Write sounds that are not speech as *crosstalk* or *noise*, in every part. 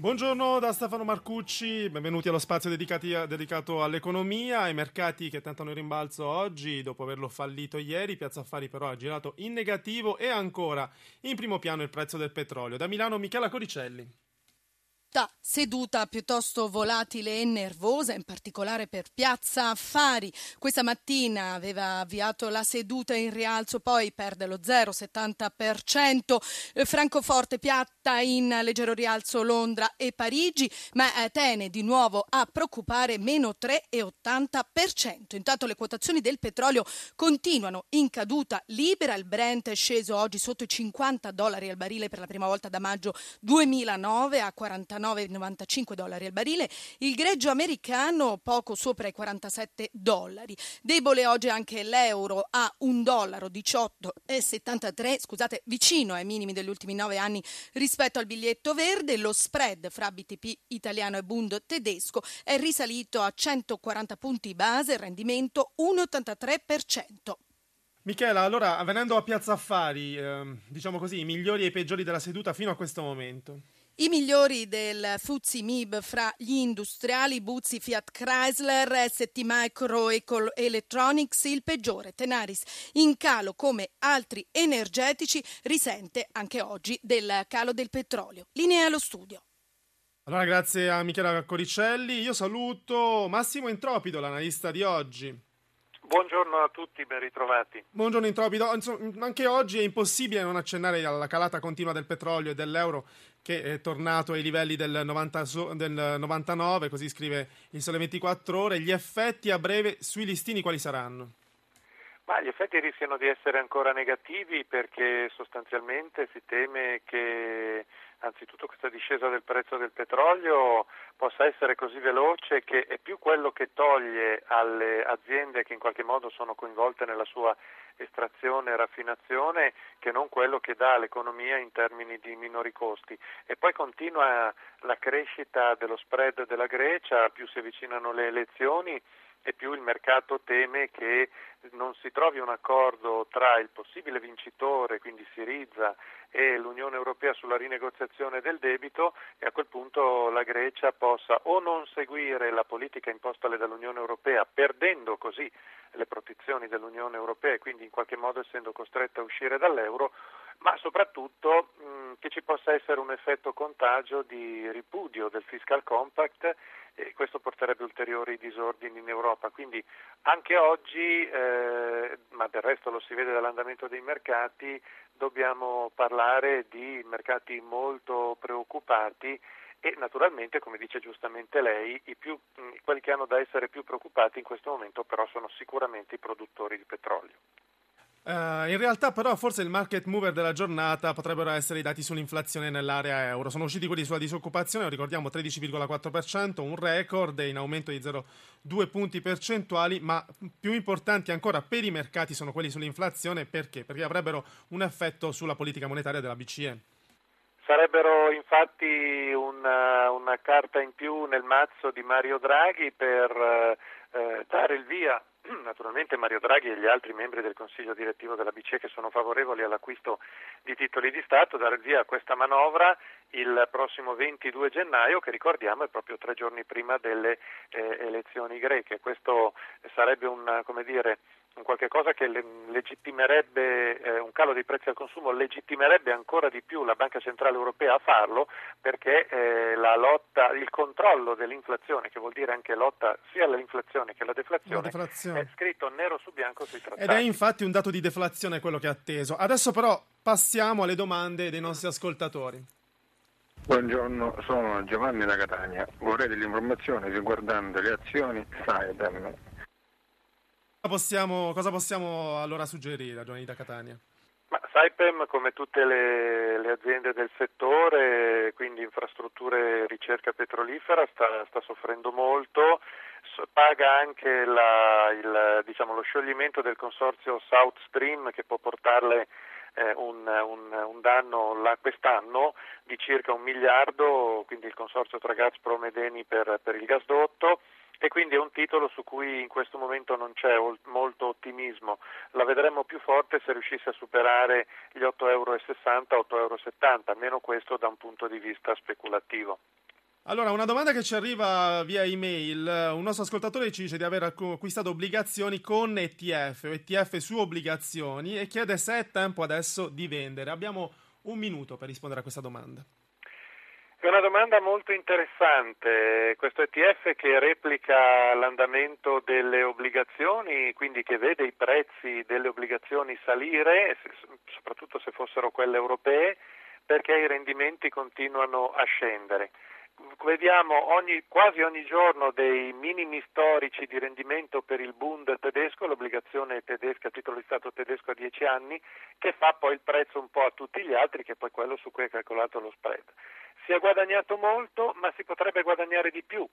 Buongiorno da Stefano Marcucci, benvenuti allo spazio dedicato all'economia, ai mercati che tentano il rimbalzo oggi dopo averlo fallito ieri. Piazza Affari però ha girato in negativo e ancora in primo piano il prezzo del petrolio. Da Milano Michela Coricelli seduta piuttosto volatile e nervosa, in particolare per Piazza Affari. Questa mattina aveva avviato la seduta in rialzo, poi perde lo 0,70%. Eh, Francoforte piatta in leggero rialzo Londra e Parigi, ma Atene di nuovo a preoccupare meno 3,80%. Intanto le quotazioni del petrolio continuano in caduta libera. Il Brent è sceso oggi sotto i 50 dollari al barile per la prima volta da maggio 2009 a 49,90 95 dollari al barile, il greggio americano poco sopra i 47 dollari. Debole oggi anche l'euro a 1 dollaro 18,73, scusate, vicino ai minimi degli ultimi nove anni rispetto al biglietto verde. Lo spread fra BTP italiano e Bund tedesco è risalito a 140 punti base, rendimento 1,83%. Michela, allora venendo a Piazza Affari, eh, diciamo così, i migliori e i peggiori della seduta fino a questo momento. I migliori del Fuzzi MIB fra gli industriali Buzzi Fiat Chrysler, ST Micro Electronics, il peggiore Tenaris in calo come altri energetici risente anche oggi del calo del petrolio. Linea allo studio. Allora grazie a Michela Coricelli, io saluto Massimo Entropido, l'analista di oggi. Buongiorno a tutti, ben ritrovati. Buongiorno Intropido. Anche oggi è impossibile non accennare alla calata continua del petrolio e dell'euro che è tornato ai livelli del, 90, del 99, così scrive il Sole 24 Ore. Gli effetti a breve sui listini quali saranno? Ma gli effetti rischiano di essere ancora negativi perché sostanzialmente si teme che anzitutto questa discesa del prezzo del petrolio possa essere così veloce che è più quello che toglie alle aziende che in qualche modo sono coinvolte nella sua estrazione e raffinazione che non quello che dà all'economia in termini di minori costi. E poi continua la crescita dello spread della Grecia, più si avvicinano le elezioni e più il mercato teme che non si trovi un accordo tra il possibile vincitore, quindi Siriza, e l'Unione Europea sulla rinegoziazione del debito e a quel punto la Grecia possa o non seguire la politica impostale dall'Unione Europea, perdendo così le protezioni dell'Unione Europea e quindi in qualche modo essendo costretta a uscire dall'euro, ma soprattutto mh, che ci possa essere un effetto contagio di ripudio del fiscal compact e questo porterebbe ulteriori disordini in Europa. Quindi anche oggi, eh, ma del resto lo si vede dall'andamento dei mercati, dobbiamo parlare di mercati molto preoccupati e naturalmente, come dice giustamente lei, più, quelli che hanno da essere più preoccupati in questo momento però sono sicuramente i produttori di petrolio. Uh, in realtà, però, forse il market mover della giornata potrebbero essere i dati sull'inflazione nell'area euro. Sono usciti quelli sulla disoccupazione, ricordiamo 13,4%, un record in aumento di 0,2 punti percentuali, ma più importanti ancora per i mercati sono quelli sull'inflazione. Perché? Perché avrebbero un effetto sulla politica monetaria della BCE. Sarebbero infatti una, una carta in più nel mazzo di Mario Draghi per eh, dare il via *clears throat* naturalmente Mario Draghi e gli altri membri del Consiglio direttivo della BCE che sono favorevoli all'acquisto di titoli di Stato, dare via a questa manovra il prossimo 22 gennaio, che ricordiamo è proprio tre giorni prima delle eh, elezioni greche. Questo sarebbe un, come dire, un qualche cosa che legittimerebbe eh, un calo dei prezzi al consumo legittimerebbe ancora di più la Banca Centrale Europea a farlo perché eh, la lotta, il controllo dell'inflazione, che vuol dire anche lotta sia all'inflazione che alla deflazione, deflazione. è scritto nero su bianco sui trattati. Ed è infatti un dato di deflazione quello che è atteso. Adesso però passiamo alle domande dei nostri ascoltatori. Buongiorno, sono Giovanni da Catania. Vorrei delle informazioni riguardanti le azioni Saipem Possiamo, cosa possiamo allora suggerire a Giovanni da Catania? Ma Saipem, come tutte le, le, aziende del settore, quindi infrastrutture ricerca petrolifera, sta, sta soffrendo molto, paga anche la, il, diciamo, lo scioglimento del consorzio South Stream che può portarle eh, un, un, un, danno là, quest'anno di circa un miliardo, quindi il consorzio tra Gazprom e Eni per, per il gasdotto e quindi è un titolo su cui in questo momento non c'è molto ottimismo. La vedremo più forte se riuscisse a superare gli 8,60 euro, 8,70 euro, almeno questo da un punto di vista speculativo. Allora, una domanda che ci arriva via email. Un nostro ascoltatore ci dice di aver acquistato obbligazioni con ETF o ETF su obbligazioni e chiede se è tempo adesso di vendere. Abbiamo un minuto per rispondere a questa domanda. È una domanda molto interessante. Questo ETF che replica l'andamento delle obbligazioni, quindi che vede i prezzi delle obbligazioni salire, soprattutto se fossero quelle europee, perché i rendimenti continuano a scendere vediamo ogni, quasi ogni giorno dei minimi storici di rendimento per il Bund tedesco, l'obbligazione tedesca a titolo di Stato tedesco a 10 anni, che fa poi il prezzo un po' a tutti gli altri, che è poi quello su cui è calcolato lo spread. Si è guadagnato molto, ma si potrebbe guadagnare di più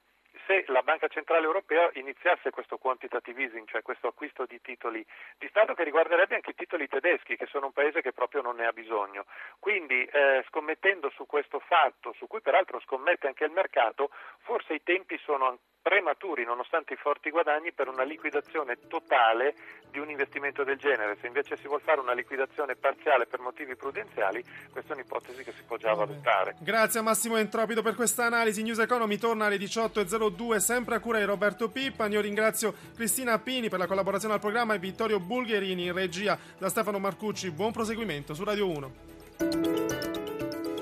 la Banca Centrale Europea iniziasse questo quantitative easing, cioè questo acquisto di titoli di Stato che riguarderebbe anche i titoli tedeschi, che sono un paese che proprio non ne ha bisogno. Quindi eh, scommettendo su questo fatto, su cui peraltro scommette anche il mercato, forse i tempi sono prematuri, nonostante i forti guadagni, per una liquidazione totale di un investimento del genere. Se invece si vuole fare una liquidazione parziale per motivi prudenziali, questa è un'ipotesi che si può già valutare. Grazie a Massimo Entropido per questa analisi. News Economy torna alle 18.02, sempre a cura di Roberto Pippa. Io ringrazio Cristina Pini per la collaborazione al programma e Vittorio Bulgherini in regia da Stefano Marcucci. Buon proseguimento su Radio 1.